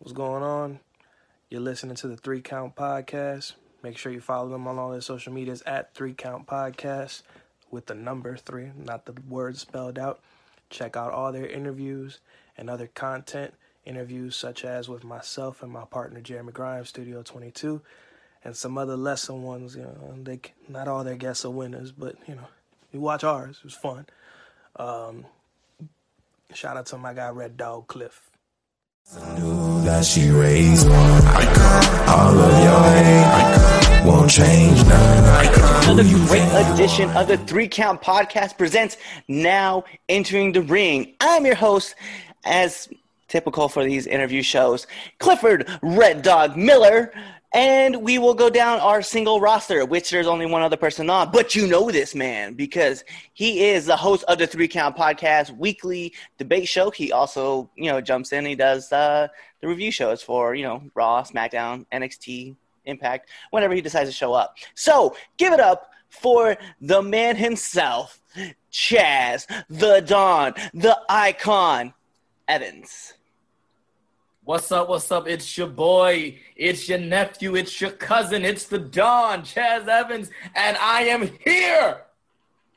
What's going on? You're listening to the Three Count Podcast. Make sure you follow them on all their social medias at Three Count Podcast with the number three, not the word spelled out. Check out all their interviews and other content. Interviews such as with myself and my partner Jeremy Grimes, Studio 22, and some other lesser ones. You know, they not all their guests are winners, but you know, you watch ours. It was fun. Um, shout out to my guy Red Dog Cliff. That she raised one. All of your hate won't change none. Another great edition of the Three Count Podcast presents Now Entering the Ring. I'm your host, as typical for these interview shows, Clifford Red Dog Miller. And we will go down our single roster, which there's only one other person on. But you know this man because he is the host of the Three Count Podcast weekly debate show. He also, you know, jumps in. He does uh, the review shows for, you know, Raw, SmackDown, NXT, Impact, whenever he decides to show up. So give it up for the man himself, Chaz, the Don, the icon, Evans. What's up? What's up? It's your boy. It's your nephew. It's your cousin. It's the Don, Chaz Evans, and I am here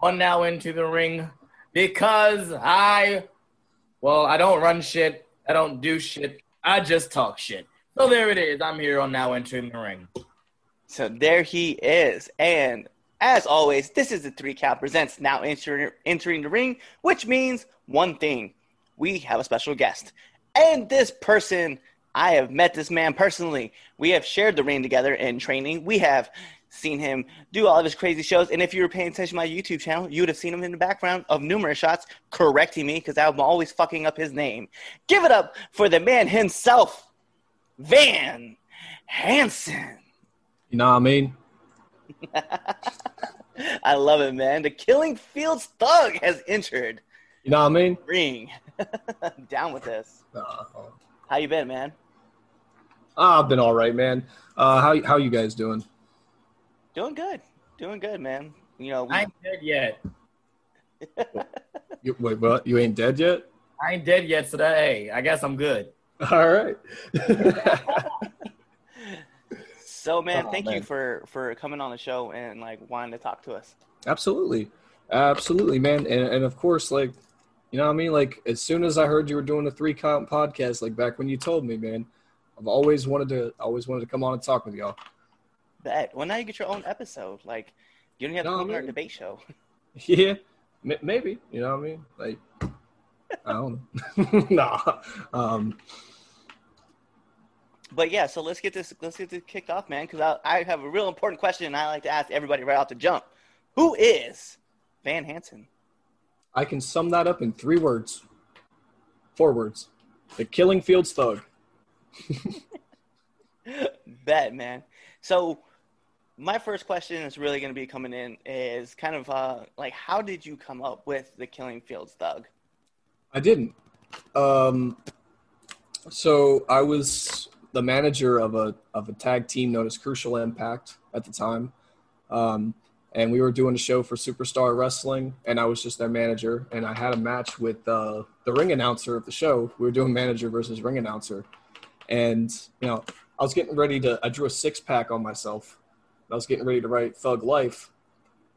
on Now Into the Ring because I, well, I don't run shit. I don't do shit. I just talk shit. So there it is. I'm here on Now Entering the Ring. So there he is. And as always, this is the Three Count Presents Now entering the Ring, which means one thing. We have a special guest. And this person, I have met this man personally. We have shared the ring together in training. We have seen him do all of his crazy shows. And if you were paying attention to my YouTube channel, you would have seen him in the background of numerous shots correcting me because I'm always fucking up his name. Give it up for the man himself, Van Hanson. You know what I mean? I love it, man. The Killing Fields Thug has entered You know what I mean? ring. Down with this. Uh, How you been, man? I've been all right, man. Uh, how how you guys doing? Doing good. Doing good, man. You know, we, I ain't dead yet. You, wait, what? You ain't dead yet? I ain't dead yet, so that, hey, I guess I'm good. All right. so man, Oh, thank you for for coming on the show and like wanting to talk to us. Absolutely, absolutely, man. And and of course, like, you know what I mean? Like, as soon as I heard you were doing a three count podcast, like back when you told me, man, I've always wanted to, always wanted to come on and talk with y'all. Bet. Well, now you get your own episode. Like, you don't have to No, come on our debate show. Yeah, m- maybe. You know what I mean? Like, I don't know. nah. Um, But yeah, so let's get this let's get this kicked off, man. Because I, I have a real important question, and I like to ask everybody right off the jump: Who is Van Hanson? I can sum that up in three words. Four words. The Killing Fields Thug. Bet, man. So, my first question is really going to be coming in is kind of uh, like, how did you come up with the Killing Fields Thug? I didn't. Um, so I was the manager of a of a tag team known as Crucial Impact at the time, um, and we were doing a show for Superstar Wrestling, and I was just their manager, and I had a match with uh, the ring announcer of the show. We were doing manager versus ring announcer, and you know I was getting ready to. I drew a six pack on myself. I was getting ready to write Thug Life,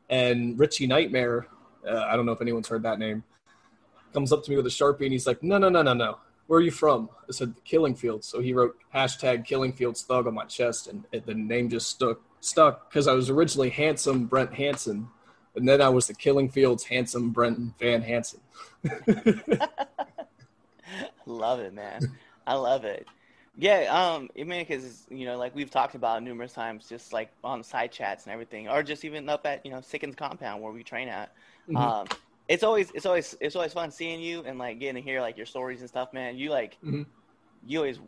and Richie Nightmare. Uh, I don't know if anyone's heard that name comes up to me with a sharpie and he's like, "No, no, no, no, no. Where are you from?" I said, "Killing Fields." So he wrote hashtag Killing Fields Thug on my chest, and it, the name just stuck stuck because I was originally handsome Brent Hanson, and then I was the Killing Fields handsome Brent Van Hanson. Love it, man. I love it. Yeah, um, I mean, because you know, like we've talked about numerous times, just like on side chats and everything, or just even up at you know Sickens compound where we train at. Mhm. Um, it's always, it's always, it's always fun seeing you and like getting to hear like your stories and stuff, man. You like, Mhm. you always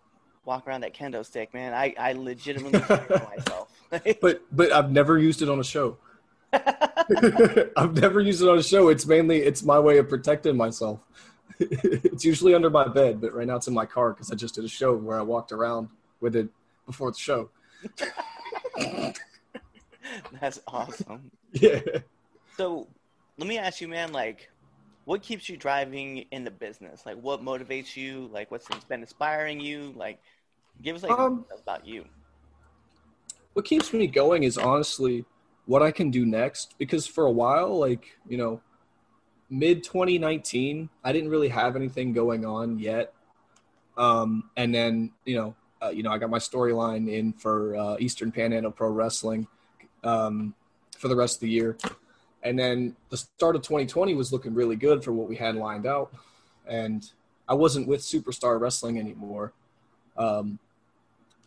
walk around that kendo stick, man. I, I legitimately myself. But but I've never used it on a show. I've never used it on a show. It's mainly it's my way of protecting myself. it's usually under my bed, but right now it's in my car because I just did a show where I walked around with it before the show. That's awesome. Yeah. So let me ask you, man, like, what keeps you driving in the business? Like, what motivates you? Like, what's been inspiring you? Like, Give us like Um, about you. What keeps me going is honestly what I can do next because for a while, like, you know, mid 2019, I didn't really have anything going on yet. Um, and then, you know, uh, you know, I got my storyline in for uh, Eastern Panhandle Pro Wrestling um, for the rest of the year. And then the start of 2020 was looking really good for what we had lined out. And I wasn't with Superstar Wrestling anymore. Um,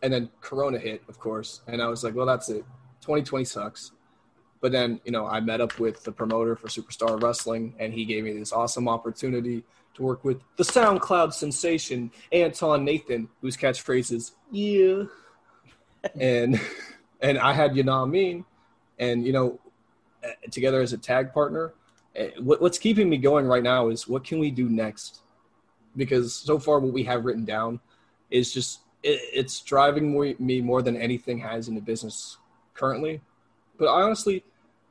and then Corona hit, of course, and I was like, well, that's it. 2020 sucks. But then, you know, I met up with the promoter for Superstar Wrestling, and he gave me this awesome opportunity to work with the SoundCloud sensation Anton Nathan, whose catchphrase is "Yeah," and and I had you know I mean, and you know, uh, together as a tag partner. uh, what's keeping me going right now is what can we do next? Because so far, what we have written down is just it, it's driving me- more than anything has in the business currently. But I honestly,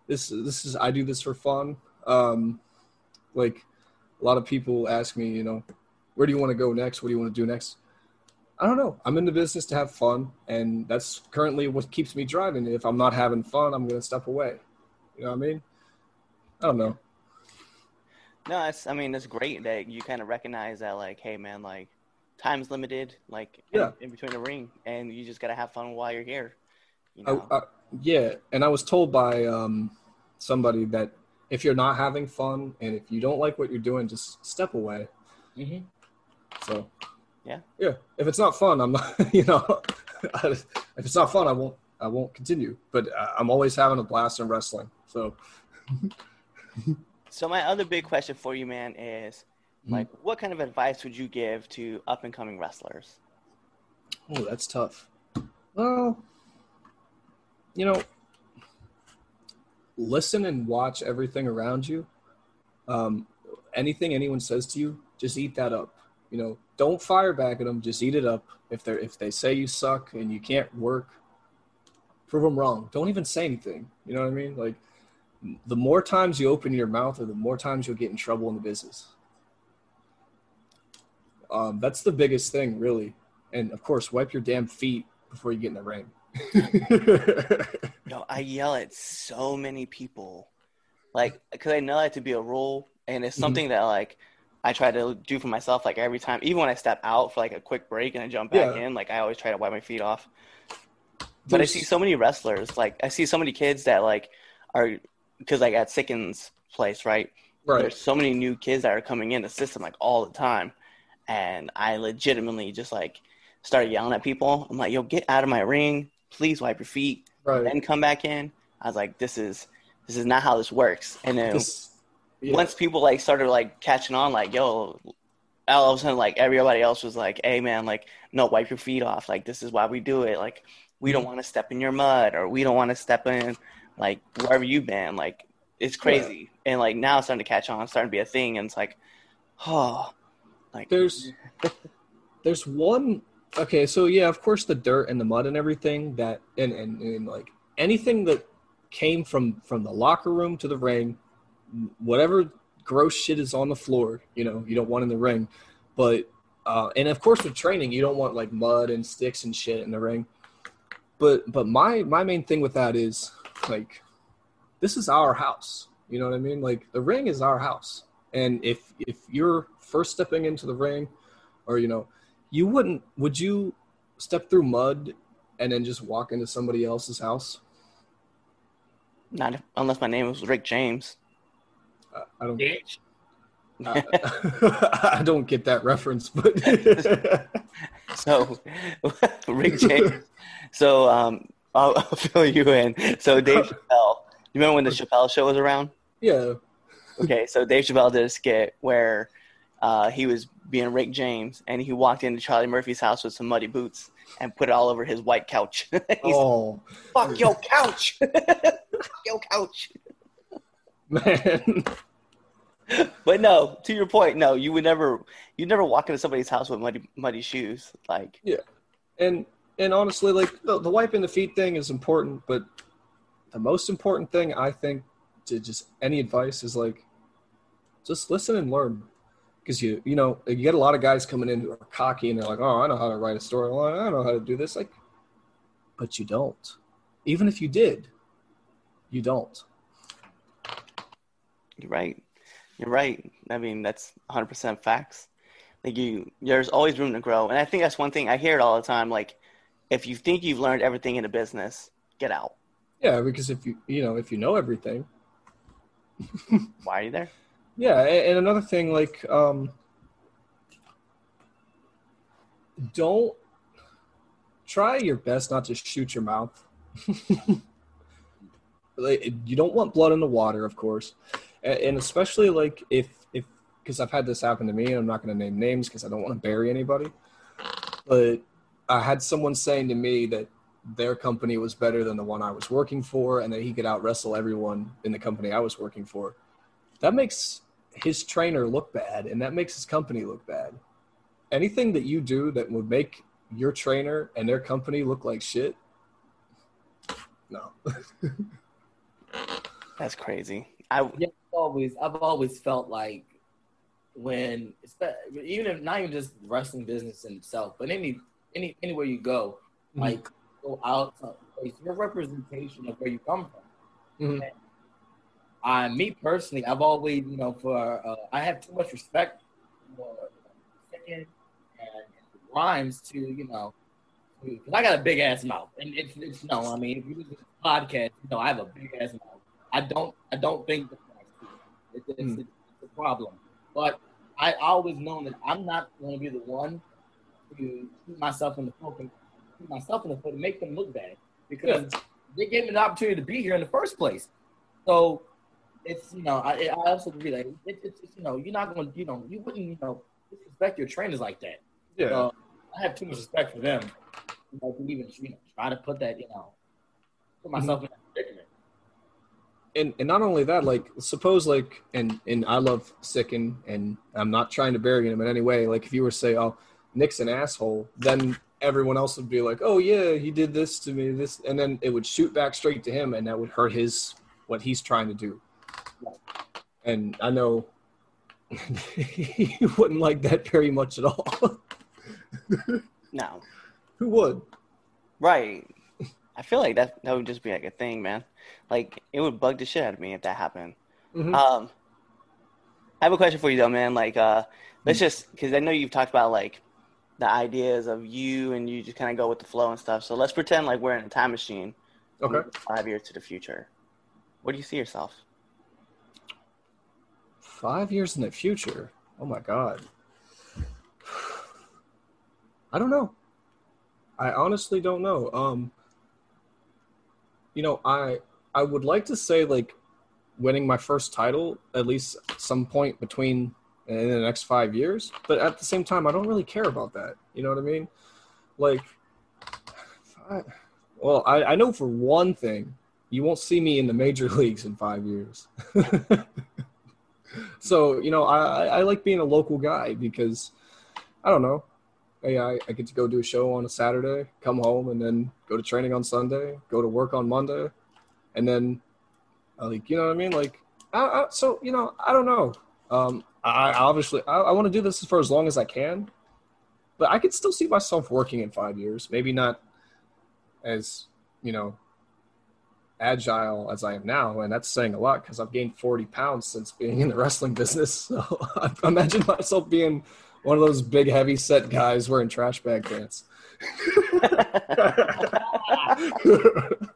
this this is I do this for fun. Um, like a lot of people ask me, you know, where do you want to go next? What do you want to do next? I don't know. I'm in the business to have fun, and that's currently what keeps me driving. If I'm not having fun, I'm gonna step away. You know what I mean? I don't know. No, it's. I mean, it's great that you kind of recognize that, like, hey, man, like, time's limited, like, in- Yeah. in, between the ring, and you just gotta have fun while you're here. You know? I, yeah, and I was told by um, somebody that if you're not having fun and if you don't like what you're doing, just step away. Mhm. So, Yeah. yeah. If it's not fun, I'm not. You know, if it's not fun, I won't. I won't continue. But uh, I'm always having a blast in wrestling. So, So my other big question for you, man, is Mhm. like, what kind of advice would you give to up and coming wrestlers? oh, that's tough. Well, you know, listen and watch everything around you. Um, anything anyone says to you, just eat that up. You know, don't fire back at them. Just eat it up. If they are if they say you suck and you can't work, prove them wrong. Don't even say anything. You know what I mean? Like, the more times you open your mouth, or the more times you'll get in trouble in the business. Um, that's the biggest thing, really. And of course, wipe your damn feet before you get in the ring. no, I yell at so many people, like, because I know that to be a rule, and it's Mhm. something that like I try to do for myself, like every time, even when I step out for like a quick break and I jump back Yeah. in, like I always try to wipe my feet off. But I see so many wrestlers, like I see so many kids that like are because like at Sickens place, right? right. There's so many new kids that are coming in the system like all the time, and I legitimately just like started yelling at people. I'm like, "Yo, get out of my ring! Please wipe your feet, Right. then come back in." I was like, "This is this is not how this works." And then This- yeah. once people like started like catching on, like, "Yo," all of a sudden like everybody else was like, "Hey, man, like, no, wipe your feet off. Like, this is why we do it. Like, we Mm-hmm. don't want to step in your mud, or we don't want to step in like wherever you've been. Like, it's crazy." And like now it's starting to catch on, it's starting to be a thing, and it's like, oh, like there's there's one okay so yeah of course the dirt and the mud and everything that and, and and like anything that came from from the locker room to the ring whatever gross shit is on the floor you know you don't want in the ring. But uh and of course with training you don't want like mud and sticks and shit in the ring. But but my my main thing with that is like this is our house. You know what i mean? Like the ring is our house. And if if you're first stepping into the ring or you know you wouldn't would you step through mud and then just walk into somebody else's house not if, unless my name was Rick James. I, I don't Bitch. I, I don't get that reference but So Rick James. So um, I'll, I'll fill you in. So Dave Chappelle. You remember when the Chappelle show was around? yeah Okay, so Dave Chappelle did a skit where uh, he was being Rick James, and he walked into Charlie Murphy's house with some muddy boots and put it all over his white couch. Oh fuck your couch, fuck your couch. man But no, to your point, no, you would never, you never walk into somebody's house with muddy, muddy shoes. Like, yeah, and and honestly like the, the wiping the feet thing is important but the most important thing i think to just any advice is like just listen and learn because you you know you get a lot of guys coming in who are cocky and they're like, oh, I know how to write a storyline, I know how to do this, like, but you don't. Even if you did, you don't. You're right. You're right. I mean, that's 100% facts. Like you, there's always room to grow, and I think that's one thing I hear it all the time. Like, if you think you've learned everything in a business, get out. Yeah, because if you you know if you know everything, Why are you there? Yeah, and another thing, like, um, don't try your best not to shoot your mouth. you don't want blood in the water, of course, and especially like if if because I've had this happen to me, and I'm not going to name names because I don't want to bury anybody. But I had someone saying to me that their company was better than the one I was working for, and that he could out wrestle everyone in the company I was working for. That makes his trainer look bad, and that makes his company look bad. Anything that you do that would make your trainer and their company look like shit, no. That's crazy. I Yeah, I've always I've always felt like when even if not even just wrestling business in itself, but any any anywhere you go, Mhm. like go out someplace, your representation of where you come from. Mhm. I, me personally, I've always you know for uh, I have too much respect for second and rhymes to you know. Because I got a big ass mouth, and it's, it's no. I mean, if you listen to this podcast, you know I have a big ass mouth. I don't I don't think it's, it's, Hmm. it's a problem. But I always known that I'm not going to be the one to shoot myself in the foot and shoot myself in the foot and make them look bad because they gave me the opportunity to be here in the first place. So it's you know I, I also agree like it, it's it's, you know you're not going to you know you wouldn't you know disrespect your trainers like that. Yeah. So I have too much respect for them. You know, to even you know try to put that you know put myself in that predicament. and and not only that, like suppose like and and I love Sicken and I'm not trying to bury him in any way. Like if you were to say, Oh, Nick's an asshole, then everyone else would be like, Oh yeah, he did this to me, this and then it would shoot back straight to him and that would hurt his what he's trying to do. And I know he wouldn't like that very much at all. no. Who would? Right. I feel like that that would just be like a thing, man. Like it would bug the shit out of me if that happened. Mhm. Um, I have a question for you though, man. Like, uh, let's just because I know you've talked about like the ideas of you and you just kind of go with the flow and stuff. So let's pretend like we're in a time machine. Okay. Five years to the future. Where do you see yourself? Five years in the future. Oh my god. I don't know. I honestly don't know. Um you know, I I would like to say like winning my first title at least some point between in the next five years, but at the same time I don't really care about that. You know what I mean? Like I, well, I, I know for one thing, you won't see me in the major leagues in five years. so you know I, I like being a local guy because I don't know. Hey, I, I get to go do a show on a Saturday, come home, and then go to training on Sunday, go to work on Monday, and then I like you know what I mean. Like, I, I, so you know I don't know. Um, I, I obviously I, I want to do this for as long as I can, but I could still see myself working in five years. Maybe not as you know agile as I am now, and that's saying a lot because I've gained 40 pounds since being in the wrestling business. So I imagine myself being one of those big, heavy set guys wearing trash bag pants.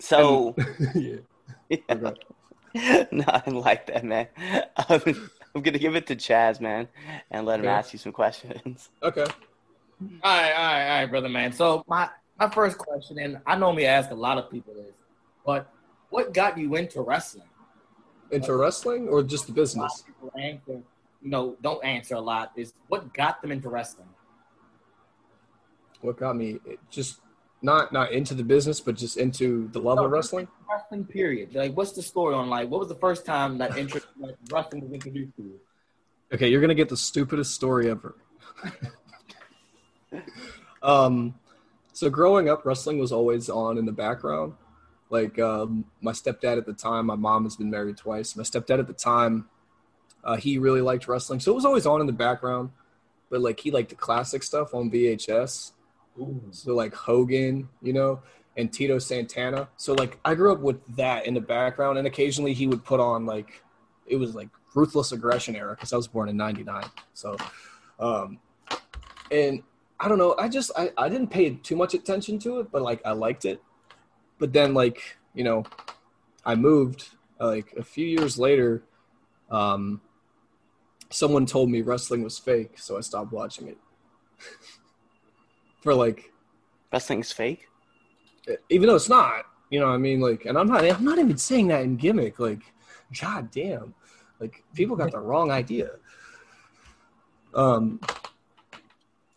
So, yeah. Okay. no, I like that, man. I'm, I'm gonna give it to Chaz, man, and let him Okay. ask you some questions. Okay. All right, all right, all right, brother man. So my my first question, and I normally ask a lot of people this, but what got you into wrestling? Into wrestling or just the business? answer, you know, don't answer a lot. Is what got them into wrestling? What got me just not not into the business, but just into the love of wrestling? Wrestling, period. Like, what's the story on like? What was the first time that interest like, wrestling was introduced to you? Okay, you're gonna get the stupidest story ever. um, so growing up, wrestling was always on in the background. Like um, my stepdad at the time, my mom has been married twice. My stepdad at the time, uh, he really liked wrestling, so it was always on in the background. But like he liked the classic stuff on VHS. So like Hogan, you know, and Tito Santana. So like I grew up with that in the background, and occasionally he would put on like it was like ruthless aggression era because I was born in '99. So, um, and I don't know, I just I I didn't pay too much attention to it, but like I liked it. But then like you know, I moved like a few years later. Um, someone told me wrestling was fake, so I stopped watching it. For like Wrestling's fake. even though it's not, you know, what I mean, like, and I'm not, I'm not even saying that in gimmick. Like, god damn, like people got the wrong idea. Um,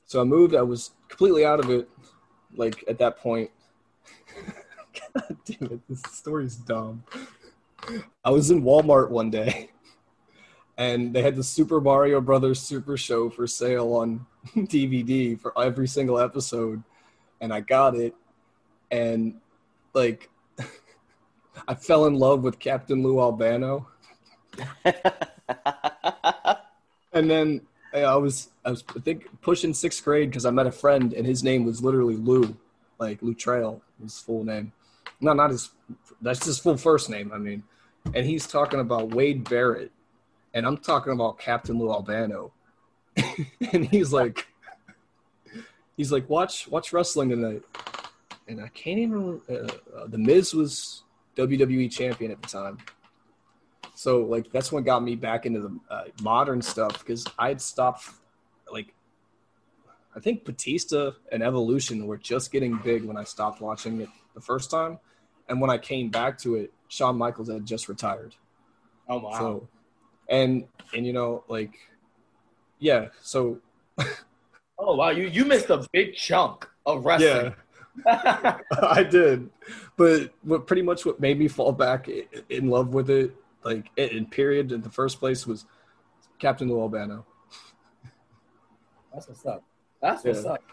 so I moved. I was completely out of it. Like at that point, god damn it, this story's dumb. I was in Walmart one day, and they had the Super Mario Brothers Super Show for sale on DVD for every single episode, and I got it and like I fell in love with Captain Lou Albano, and then I was I was I think pushing sixth grade because I met a friend and his name was literally Lou, like Lou Trail, his full name. No, not his. That's his full first name. I mean, and he's talking about Wade Barrett, and I'm talking about Captain Lou Albano, and he's like, he's like, watch watch wrestling tonight and I can't even. Uh, uh, the Miz was WWE champion at the time, so like that's what got me back into the uh, modern stuff because I'd stopped. Like, I think Batista and Evolution were just getting big when I stopped watching it the first time, and when I came back to it, Shawn Michaels had just retired. Oh wow. So, and and you know like, yeah. So oh wow. You you missed a big chunk of wrestling. Yeah. I did, but what pretty much what made me fall back in love with it, like in period, in the first place, was Captain Lou Albano. That's what's up. That's what's Yeah. up.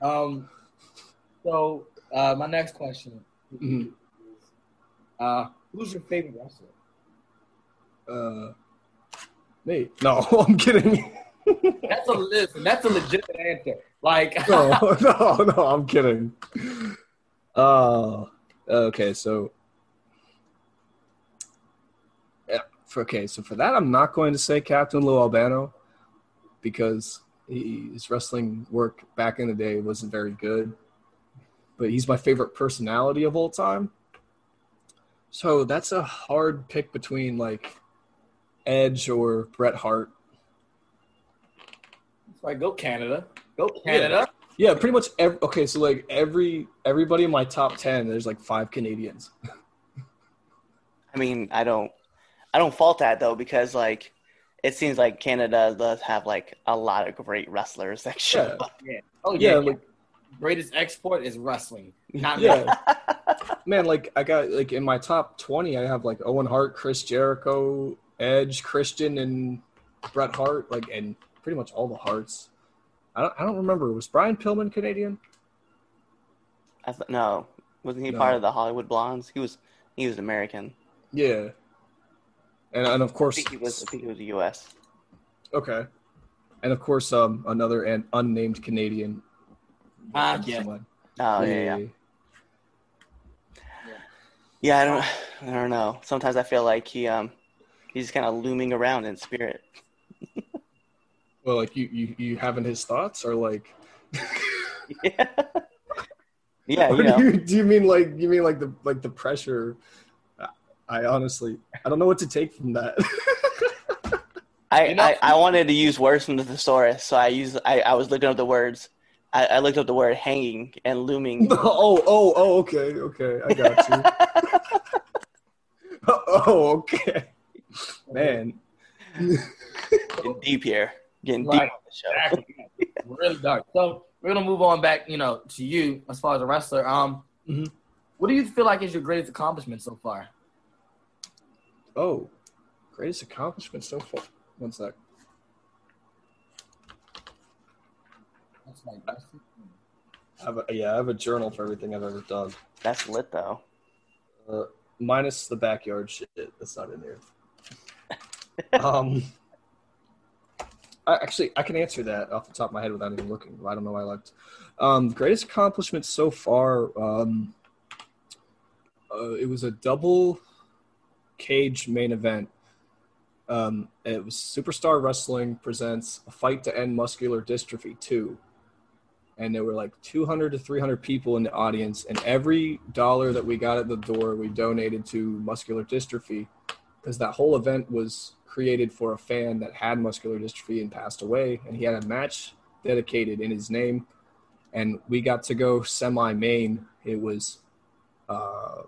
Um. So uh, my next question. Mhm. Uh, who's your favorite wrestler? Uh, me? No, I'm kidding. That's a listen. That's a legitimate answer. Like, no, no, no, I'm kidding. Uh, okay, so yeah, for, okay, so for that, I'm not going to say Captain Lou Albano because he, his wrestling work back in the day wasn't very good, but he's my favorite personality of all time. So that's a hard pick between like Edge or Bret Hart. like go Canada. Go Canada. Yeah, pretty much. Every, okay, so like every everybody in my top ten, there's like five Canadians. I mean, I don't, I don't fault that though because like, it seems like Canada does have like a lot of great wrestlers that show Yeah. up. Oh Yeah, yeah. like greatest export is wrestling. Not yeah, man. Like I got like in my top twenty, I have like Owen Hart, Chris Jericho, Edge, Christian, and Bret Hart. Like and pretty much all the Hearts. I don't, I don't remember. Was Brian Pillman Canadian? I th- no, wasn't he No. part of the Hollywood Blondes? He was. He was American. Yeah. And and of I course think he was. I think he was U.S. okay. And of course, um, another an unnamed Canadian. Ah, yeah. Someone. Oh yeah, yeah. Yeah, I don't. I don't know. Sometimes I feel like he um, he's kind of looming around in spirit. Well, like you, you, you having his thoughts, or like, Yeah. yeah, you know. do, you, do you mean like you mean like the like the pressure? I honestly, I don't know what to take from that. I, You know- I, I wanted to use words from the thesaurus, so I used I, I was looking up the words. I, I looked up the word hanging and looming. oh, oh, oh, okay, okay, I got you. oh, okay, man. Getting deep here. Getting deep Right. on the show. Exactly. really dark. So we're gonna move on back, you know, to you as far as a wrestler. Um, Mhm. what do you feel like is your greatest accomplishment so far? Oh, greatest accomplishment so far. One sec. That's like that's- I have a, yeah, I have a journal for everything I've ever done. That's lit though. Uh, minus the backyard shit. That's not in there. um, I, actually, I can answer that off the top of my head without even looking. I don't know why I looked. Um, greatest accomplishment so far. Um, uh, it was a double cage main event. Um, it was Superstar Wrestling presents a fight to end muscular dystrophy two, and there were like 200 to 300 people in the audience, and every dollar that we got at the door, we donated to muscular dystrophy, because that whole event was created for a fan that had muscular dystrophy and passed away, and he had a match dedicated in his name, and we got to go semi main. It was uh,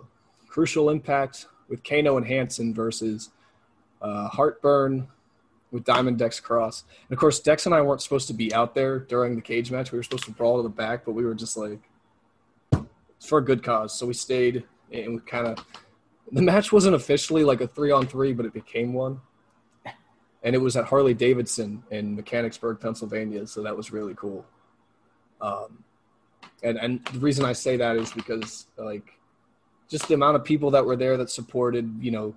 Crucial Impact with Kano and Hanson versus uh, Heartburn with Diamond Dex Cross. And of course, Dex and I weren't supposed to be out there during the cage match. We were supposed to brawl to the back, but we were just like, it's for a good cause. So we stayed and we kind of, the match wasn't officially like a three on three, but it became one. And it was at Harley Davidson in Mechanicsburg, Pennsylvania. So that was really cool. Um, and, and the reason I say that is because like just the amount of people that were there that supported, you know,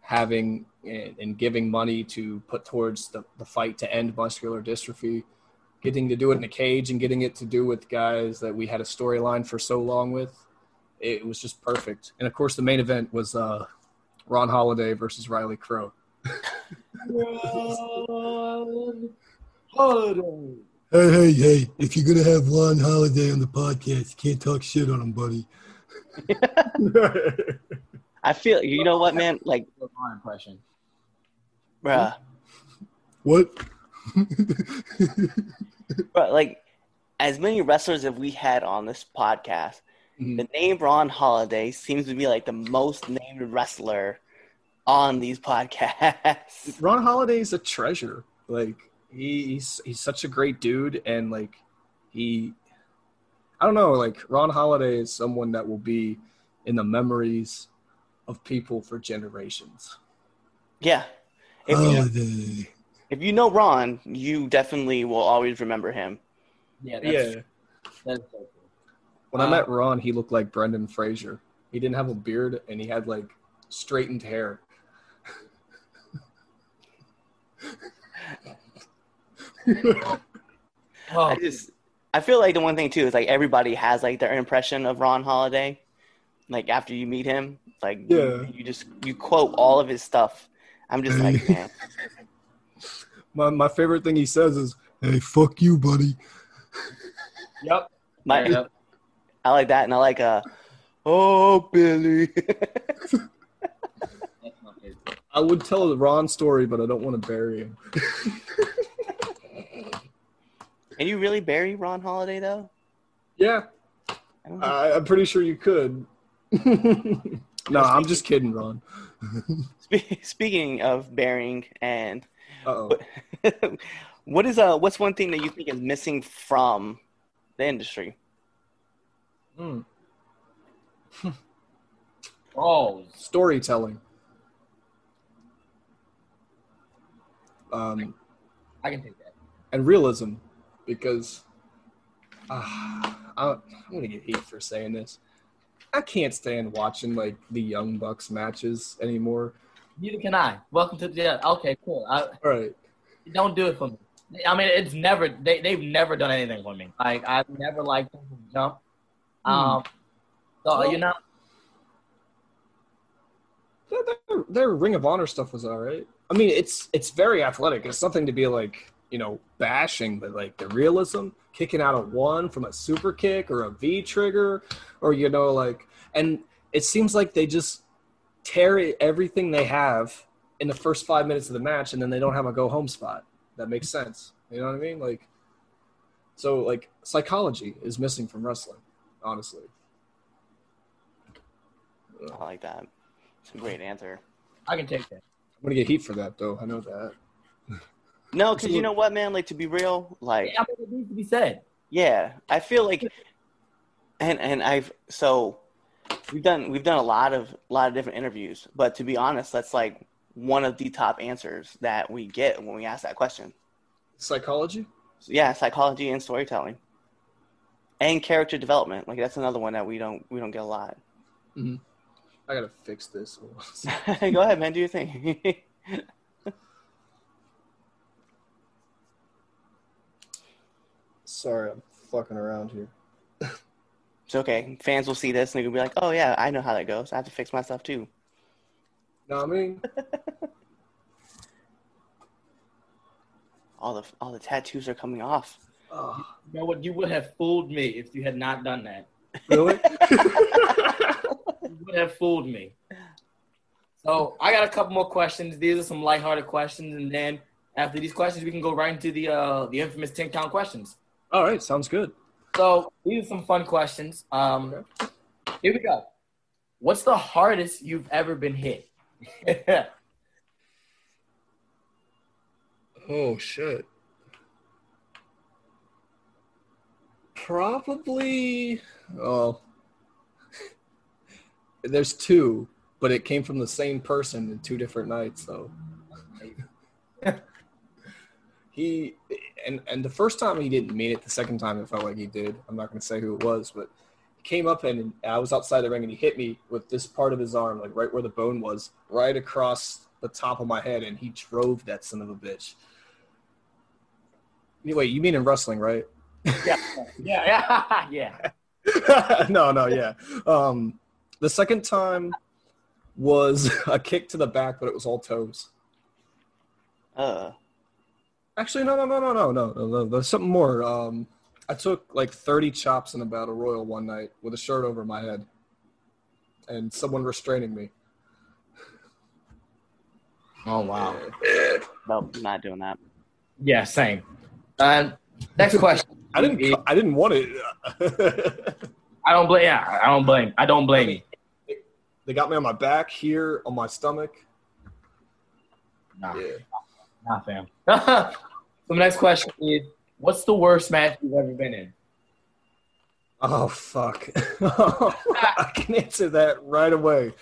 having and, giving money to put towards the, the fight to end muscular dystrophy, getting to do it in a cage and getting it to do with guys that we had a storyline for so long with. It was just perfect. And of course, the main event was uh, Ron Holiday versus Riley Crow. Holiday. Hey, hey, hey! If you're gonna have Ron Holiday on the podcast, you can't talk shit on him, buddy. I feel you know what, man. Like, My impression. bruh, What? bruh, like as many wrestlers as we had on this podcast, Mhm. the name Ron Holiday seems to be like the most named wrestler on these podcasts. Ron Holiday's a treasure. Like he, he's he's such a great dude, and like he, I don't know. Like Ron Holiday is someone that will be in the memories of people for generations. Yeah. If you, Holiday. if you know Ron, you definitely will always remember him. Yeah, that's, Yeah. that's so cool. When I Uh, met Ron, he looked like Brendan Fraser. He didn't have a beard, and he had like straightened hair. Oh, I just I feel like the one thing too is like everybody has like their impression of Ron Holiday. Like after you meet him, like Yeah. you, you just you quote all of his stuff. I'm just like, man, My my favorite thing he says is, Hey, fuck you, buddy. yep. my, Yep. I like that, and I like uh, oh Billy. That's my favorite. "I would tell the Ron story, but I don't want to bury him." Can you really bury Ron Holiday though? Yeah, I don't know. I, I'm pretty sure you could. no, I'm just kidding, Ron. Spe- speaking of burying, and oh. what is uh, what's one thing that you think is missing from the industry? Hmm. Oh, Storytelling. Um, I can take that. and realism, because uh, I, I'm gonna get heat for saying this. I can't stand watching like the Young Bucks matches anymore. Neither can I. Welcome to the. Yeah, okay, cool. I, All right, don't do it for me. I mean, it's never. They they've never done anything for me. Like I've never liked them from jump. Um. So Well- you know, their, their, their Ring of Honor stuff was all right. I mean, it's it's very athletic. It's something to be like you know bashing, but like the realism, kicking out a one from a super kick or a V trigger, or you know like, and it seems like they just tear everything they have in the first five minutes of the match, and then they don't have a go home spot. That makes sense. You know what I mean? Like, so like psychology is missing from wrestling, honestly. I like that. It's a great answer. I can take that. I'm gonna get heat for that though. I know that. No, because you know what, man? Like to be real, like I mean, it needs to be said. yeah, I feel like, and and I've so we've done we've done a lot of a lot of different interviews, but to be honest, that's like one of the top answers that we get when we ask that question. Psychology. So, yeah, psychology and storytelling, and character development. Like that's another one that we don't we don't get a lot. Mm-hmm. I gotta fix this. Go ahead, man. Do your thing. Sorry, I'm fucking around here. it's okay. Fans will see this and they're gonna be like, "Oh yeah, I know how that goes. I have to fix myself too." No, I mean, All the all the tattoos are coming off. oh, You know what? You would have fooled me if you had not done that. really? You would have fooled me. So I got a couple more questions. These are some lighthearted questions, and then after these questions, we can go right into the uh, the infamous ten count questions. All right, sounds good. So these are some fun questions. Um, here we go. What's the hardest you've ever been hit? Oh shit. Probably. Oh. There's two, but it came from the same person in two different nights, So. he and and the first time he didn't mean it. The second time it felt like he did. I'm not going to say who it was, but he came up and I was outside the ring and he hit me with this part of his arm, like right where the bone was, right across the top of my head, and he drove that son of a bitch. Wait, you mean in wrestling, right? yeah, yeah, yeah. no, no, yeah. Um, the second time was a kick to the back, but it was all toes. Uh, Actually, no, no, no, no, no, no, no, no. There's something more. Um, I took like 30 chops in a battle royal one night with a shirt over my head, and someone restraining me. Oh wow. no, I'm not doing that. Yeah, same. Uh, next question. I didn't. I didn't want it. I don't blame. Yeah, I don't blame. I don't blame you. they got me on my back here, on my stomach. Nah, Yeah. nah, fam. so the next question is, what's the worst match you've ever been in? Oh fuck! I can answer that right away.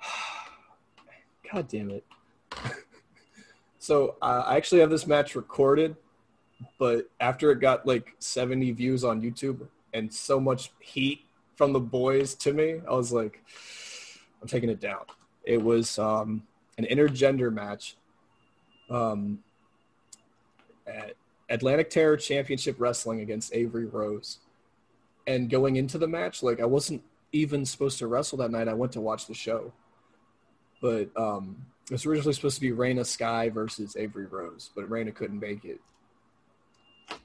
God damn it! so uh, I actually have this match recorded, but after it got like 70 views on YouTube and so much heat from the boys to me, I was like, I'm taking it down. It was um, an intergender match. Um, at Atlantic Terror Championship Wrestling against Avery Rose and going into the match, like I wasn't even supposed to wrestle that night. I went to watch the show, but um, it was originally supposed to be Raina Sky versus Avery Rose, but Raina couldn't make it.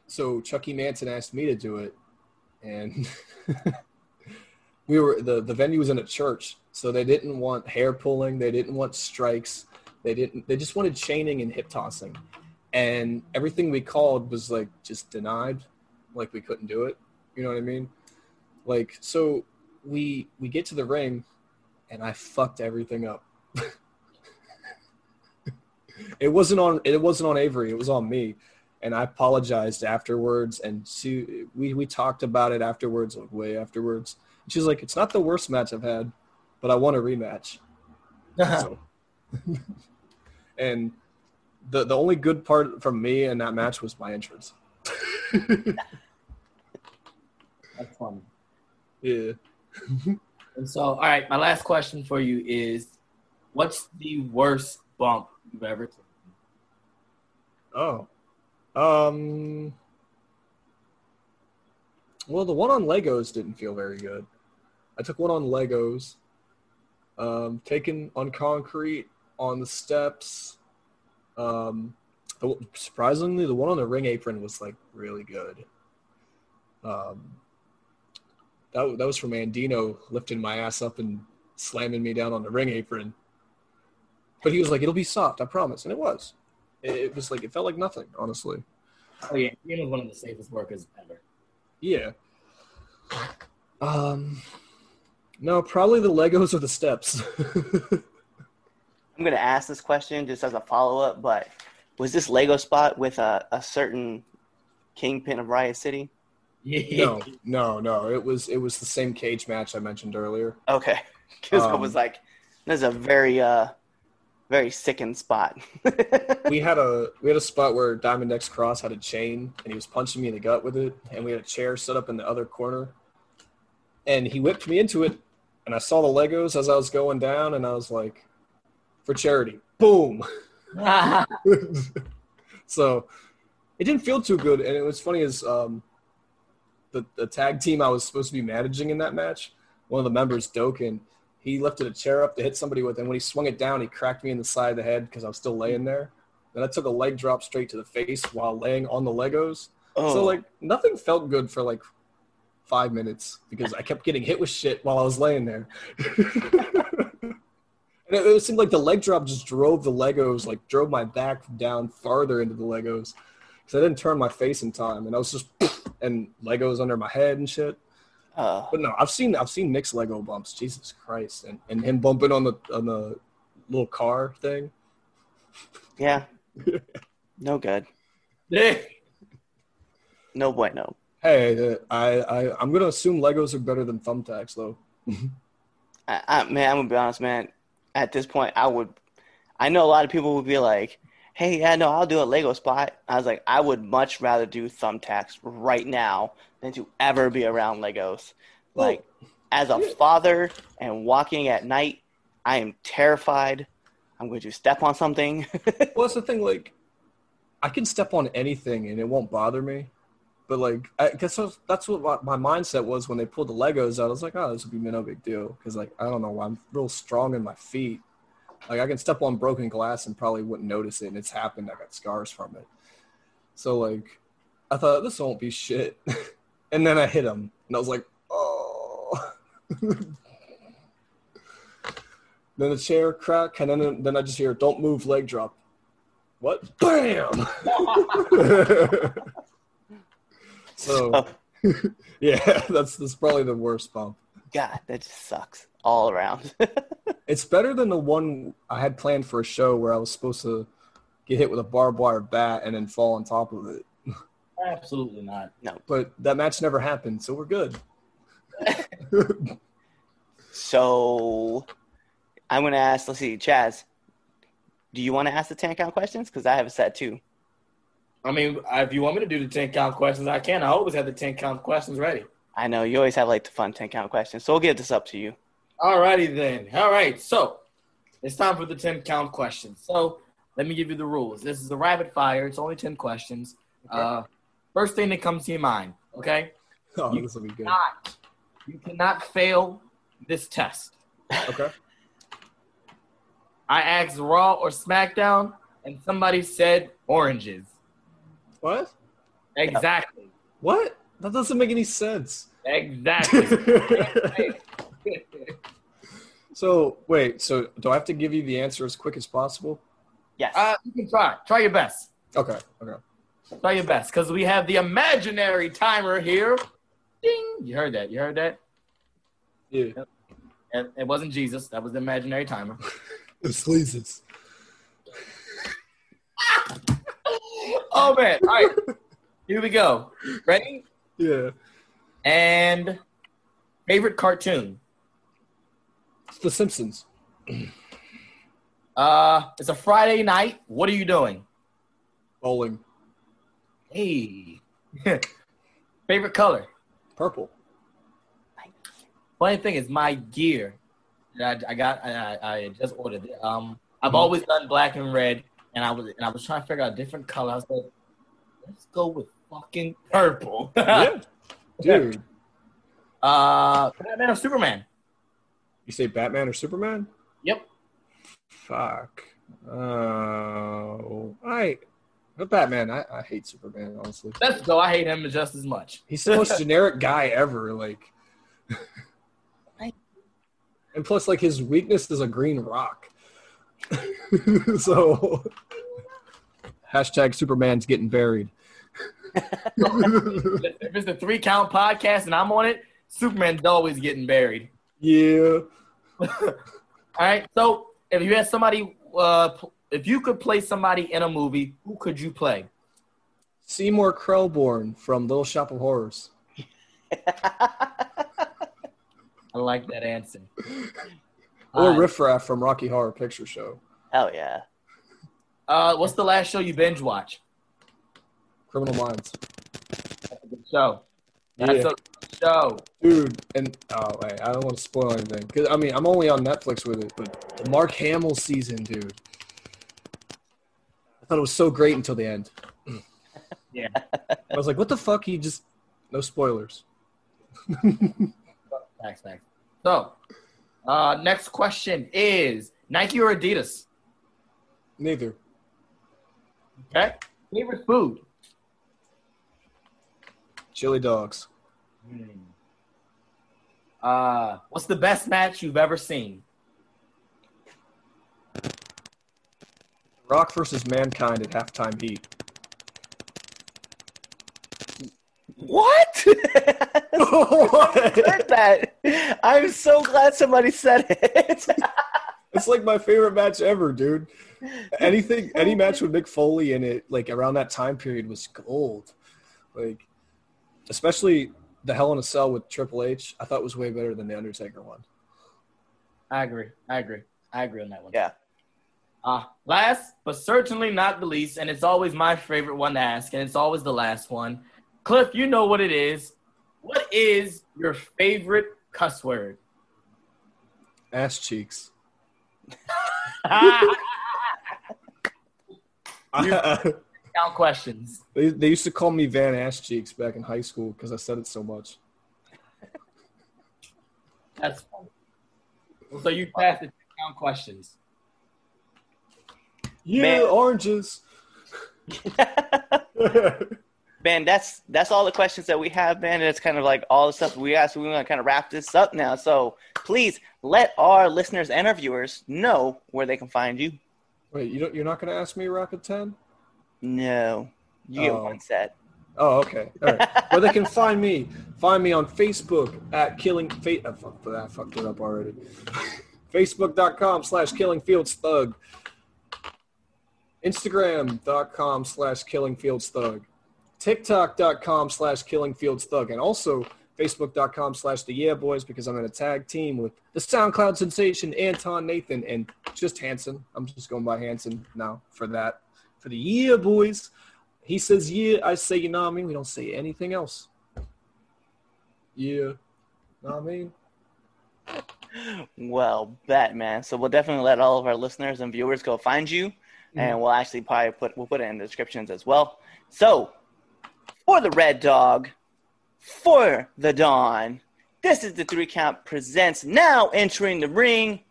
So Chucky Manson asked me to do it, and we were the the venue was in a church, so they didn't want hair pulling, they didn't want strikes, they didn't they just wanted chaining and hip tossing, and everything we called was like just denied, like we couldn't do it. You know what I mean? Like, so we we get to the ring, and I fucked everything up. it wasn't on it wasn't on Avery. It was on me, and I apologized afterwards. And she we we talked about it afterwards, like way afterwards. And she's like, "It's not the worst match I've had, but I want a rematch." So, and the the only good part from me in that match was my entrance. That's funny. Yeah. And so, all right, my last question for you is, what's the worst bump you've ever taken? Oh. Um. Well, the one on Legos didn't feel very good. I took one on Legos. Um, taken on concrete on the steps. Um, surprisingly, the one on the ring apron was like really good. Um, that that was from Andino lifting my ass up and slamming me down on the ring apron. But he was like, "It'll be soft, I promise," and it was. It, it was like it felt like nothing, honestly. Oh yeah, Ian was one of the safest workers ever. Yeah. Um. No, probably the Legos or the steps. I'm gonna ask this question just as a follow up, but was this Lego spot with a, a certain kingpin of Riot City? No, no, no. It was it was the same cage match I mentioned earlier. Okay, because I Um, was like, "This is a very uh, very sickened spot." We had a we had a spot where Diamond Dex Cross had a chain and he was punching me in the gut with it, and we had a chair set up in the other corner, and he whipped me into it, and I saw the Legos as I was going down, and I was like, for charity, boom. so it didn't feel too good, and it was funny as um, the the tag team I was supposed to be managing in that match, one of the members, Doken, he lifted a chair up to hit somebody with, and when he swung it down, he cracked me in the side of the head because I was still laying there. Then I took a leg drop straight to the face while laying on the Legos. Oh, So like nothing felt good for like five minutes because I kept getting hit with shit while I was laying there. and it, it seemed like the leg drop just drove the Legos, like drove my back down farther into the Legos. Because I didn't turn my face in time, and I was just and Legos under my head and shit. uh, But no, I've seen I've seen Nick's Lego bumps. Jesus Christ, and and him bumping on the on the little car thing. yeah. No good. No bueno. Hey, uh, I, I I'm gonna assume Legos are better than thumbtacks though. I, I, man, I'm gonna be honest, man. At this point, I would. I know a lot of people would be like, "Hey, yeah, no, I'll do a Lego spot." I was like, I would much rather do thumbtacks right now than to ever be around Legos. Like, as a father and walking at night, I am terrified. I'm going to step on something. Well, that's the thing. Like, I can step on anything and it won't bother me. But like, I guess that's- what my, mindset was when they pulled the Legos out. I was like, oh, this would be no big deal because like I don't know, why I'm real strong in my feet. Like I can step on broken glass and probably wouldn't notice it, and it's happened. I got scars from it. So like, I thought this won't be shit, and then I hit him, and I was like, oh. then the chair crack, and then then I just hear, "Don't move, leg drop." What? Bam! so, Oh. yeah, that's that's probably the worst bump. God, that just sucks all around. It's better than the one I had planned for a show where I was supposed to get hit with a barbed wire bat and then fall on top of it. Absolutely not. No. But that match never happened, so we're good. so, I'm going to ask. Let's see, Chaz. Do you want to ask the tank count questions? Because I have a set too. I mean, if you want me to do the 10 count questions, I can. I always have the 10 count questions ready. I know you always have like the fun ten count questions, so we'll give this up to you. Alrighty then. All right. So it's time for the 10 count questions. So let me give you the rules. This is a rapid fire. It's only 10 questions. Uh, first thing that comes to your mind, okay? Oh, You this will be good. Not, you cannot fail this test. Okay. I asked Raw or SmackDown, and somebody said oranges. What? Exactly. What? That doesn't make any sense. Exactly. So wait, so do I have to give you the answer as quick as possible? Yes. uh, you can try. Try your best. Okay. Okay. Try your best, because we have the imaginary timer here. Ding! You heard that? You heard that? Yeah. And it wasn't Jesus. That was the imaginary timer. The sleazes. oh man! All right, here we go. Ready? Yeah. And favorite cartoon. It's The Simpsons. Uh, it's a Friday night. What are you doing? Bowling. Hey. favorite color. Purple. Funny thing is, my gear that I, I got, I, I just ordered. it. Um, I've Mhm. always done black and red, and I was and I was trying to figure out a different color. I was like, let's go with fucking purple. yeah. Dude. Uh, Batman or Superman? You say Batman or Superman? Yep. Fuck. Oh, I. But Batman, I, I hate Superman. Honestly, Let's go. I hate him just as much. he's the most generic guy ever. Like, and plus, like his weakness is a green rock. so, hashtag Superman's getting buried. if it's a three count podcast and I'm on it, Superman's always getting buried. Yeah. All right. So if you had somebody, uh, if you could play somebody in a movie, who could you play? Seymour Krelborn from Little Shop of Horrors. I like that answer. Or Uh, Riff Raff from Rocky Horror Picture Show. Hell yeah. Uh, what's the last show you binge watch? Criminal Minds. That's a good show. That's Yeah. a show. Dude, and oh wait, I don't want to spoil anything. Cause I mean, I'm only on Netflix with it, but the Mark Hamill season, dude. I thought it was so great until the end. Yeah. I was like, what the fuck? He just no spoilers. Thanks, thanks. So, uh, next question is Nike or Adidas? Neither. Okay. Favorite food? Chili dogs. Uh, what's the best match you've ever seen? Rock versus Mankind at halftime heat. What? Heard that. I'm so glad somebody said it. It's like my favorite match ever, dude. Anything, any match with Mick Foley in it, like around that time period, was gold. Like, especially the Hell in a Cell with Triple H, I thought was way better than the Undertaker one. I agree. I agree. I agree on that one. yeah. Uh, last but certainly not the least, and it's always my favorite one to ask, and it's always the last one. Cliff, you know what it is. What is your favorite cuss word? Ass cheeks. Count they, questions. they used to call me Van Ass Cheeks back in high school because I said it so much. That's funny. So you passed the count questions. Yeah, Man. oranges. Man, that's that's all the questions that we have, man. It's kind of like all the stuff we asked. We want to kind of wrap this up now. So please let our listeners and our viewers know where they can find you. Wait, you don't, you're not going to ask me Rapid 10? No, you get Oh. one set. Oh, okay. All right. Where they can find me. Find me on Facebook at Killing Fa- oh, uh, fuck, I fucked it up already. Facebook.com slash Killing Fields Thug. Instagram.com slash Killing Fields Thug. TikTok.com slash Killing Fields Thug. And also Facebook.com slash The Yeah Boys because I'm in a tag team with the SoundCloud sensation Anton Nathan and just Hanson. I'm just going by Hanson now for that. For the Yeah Boys. He says yeah, I say you know what I mean. We don't say anything else. Yeah. Know what I mean? Well, bet, man. So we'll definitely let all of our listeners and viewers go find you, and mm-hmm. we'll actually probably put we'll put it in the descriptions as well. So, for the Red Dog, for the Dawn, this is the three count presents. Now entering the ring.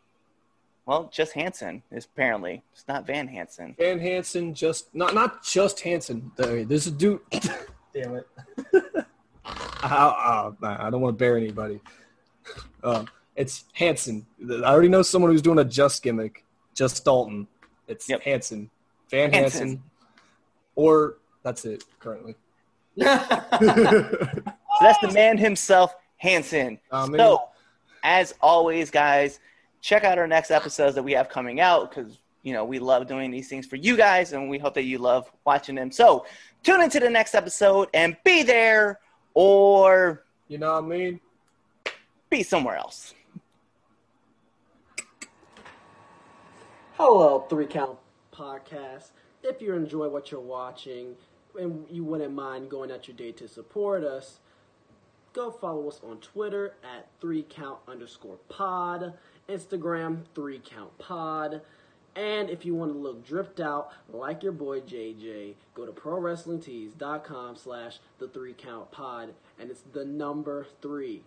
Well, just Hanson is apparently. It's not Van Hanson. Van Hanson just not not just Hanson. There- There's a dude. Damn it. I, I, I don't want to bear anybody. Um, it's Hanson. I already know someone who's doing a just gimmick. Just Dalton. It's Yep. Hanson. Van. Hanson. Or that's it currently. So that's the man himself, Hanson. I so, as always, guys, check out our next episodes that we have coming out because you know we love doing these things for you guys, and we hope that you love watching them. So, tune into the next episode and be there or you know what I mean? be somewhere else. Hello, Three Count Podcast. If you enjoy what you're watching and you wouldn't mind going out your day to support us, go follow us on Twitter at Three Count underscore Pod, Instagram Three Count Pod, and if you want to look dripped out like your boy JJ, go to ProWrestlingTees.com slash The Three Count Pod, and it's the number three.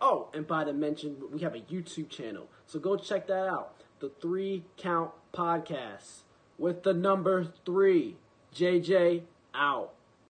Oh, and by the mention, we have a YouTube channel, so go check that out. The Three Count Podcast with the number three. JJ out.